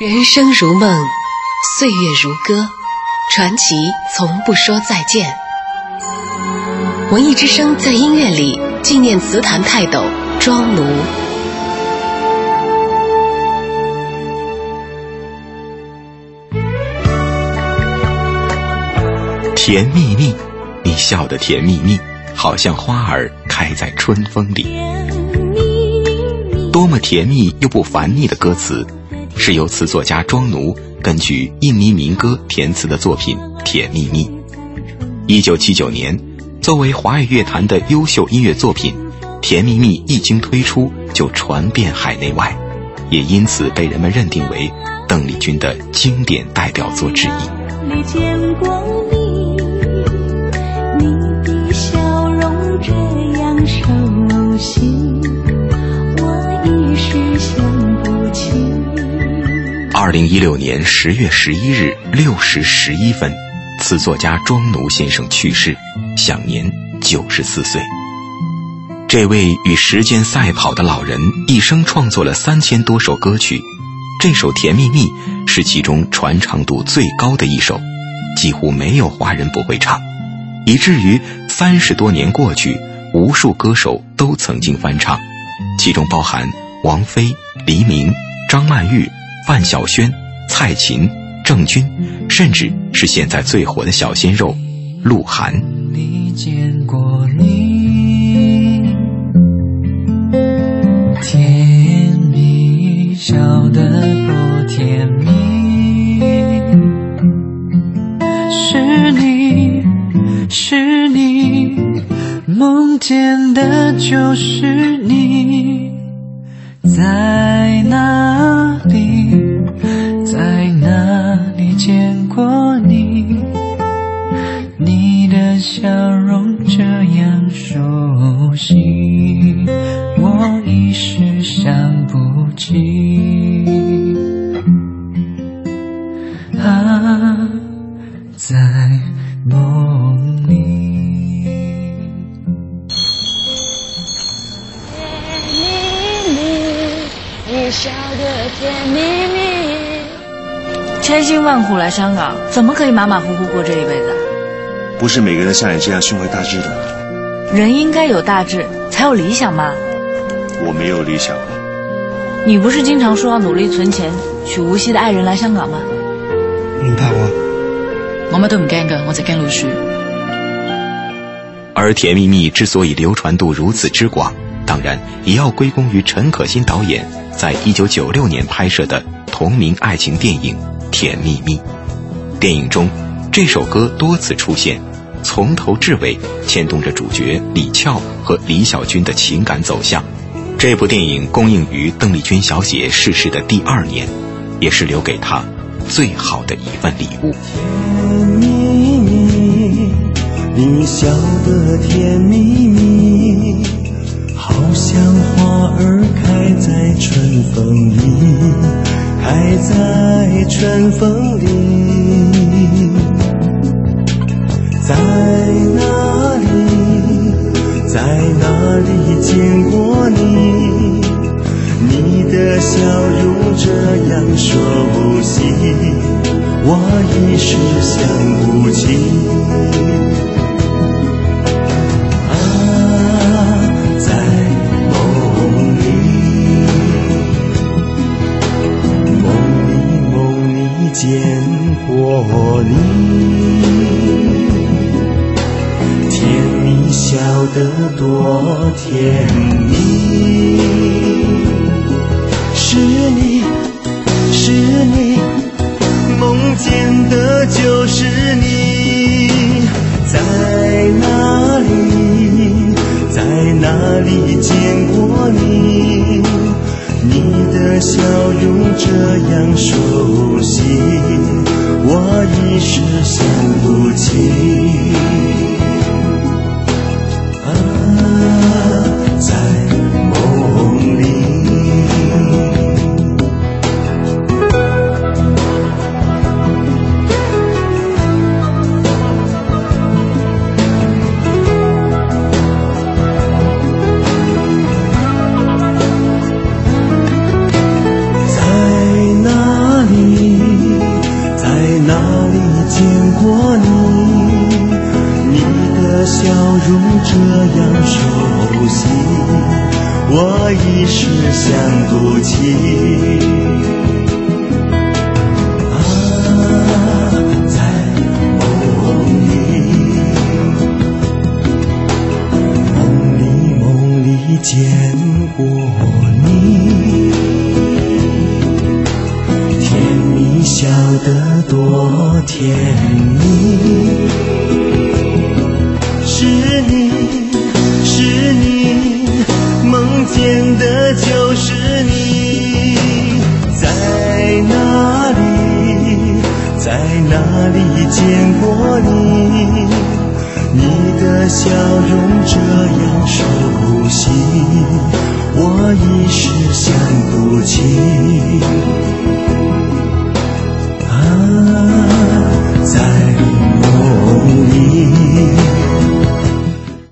人生如梦，岁月如歌，传奇从不说再见。文艺之声在音乐里纪念词坛泰斗庄奴。甜蜜蜜，你笑得甜蜜蜜，好像花儿开在春风里。多么甜蜜又不烦腻的歌词，是由词作家庄奴根据印尼民歌填词的作品《甜蜜蜜》。一九七九年，作为华语乐坛的优秀音乐作品，《甜蜜蜜》一经推出就传遍海内外，也因此被人们认定为邓丽君的经典代表作之一。你的笑容这样熟悉二零一六年十月十一日六时十一分，此作家庄奴先生去世，享年九十四岁。这位与时间赛跑的老人，一生创作了三千多首歌曲，这首《甜蜜蜜》是其中传唱度最高的一首，几乎没有华人不会唱，以至于三十多年过去，无数歌手都曾经翻唱，其中包含王菲、黎明、张曼玉。范晓萱、蔡琴、郑钧，甚至是现在最火的小鲜肉鹿晗。你见过你，甜蜜笑得多甜蜜，是你是你，梦见的就是你，在笑容这样熟悉，我一时想不起。啊，在梦里。甜蜜蜜，你笑得甜蜜蜜。千辛万苦来香港，怎么可以马马虎虎过这一辈子？不是每个人像你这样胸怀大志的。人应该有大志，才有理想嘛？我没有理想。你不是经常说要努力存钱，娶无锡的爱人来香港吗？唔怕我，我乜都唔惊噶，我就惊老鼠。而《甜蜜蜜》之所以流传度如此之广，当然也要归功于陈可辛导演在一九九六年拍摄的同名爱情电影《甜蜜蜜》。电影中，这首歌多次出现。从头至尾牵动着主角李翘和李小军的情感走向。这部电影公映于邓丽君小姐逝世的第二年，也是留给她最好的一份礼物。甜蜜蜜，你笑得甜蜜蜜，好像花儿开在春风里，开在春风里。在哪里见过你？你的笑容这样熟悉，我一时想不起。啊，在梦里，梦里梦里见过你。笑得多甜蜜，是你是你，梦见的就是你，在哪里在哪里见过你？你的笑容这样熟悉，我一时想不起。这样熟悉，我一时想不起。啊，在梦里，梦里梦里见过你，甜蜜笑得多甜蜜。是你是见的就是你在哪里在哪里见过你你的笑容这样熟悉我一时想不起。啊在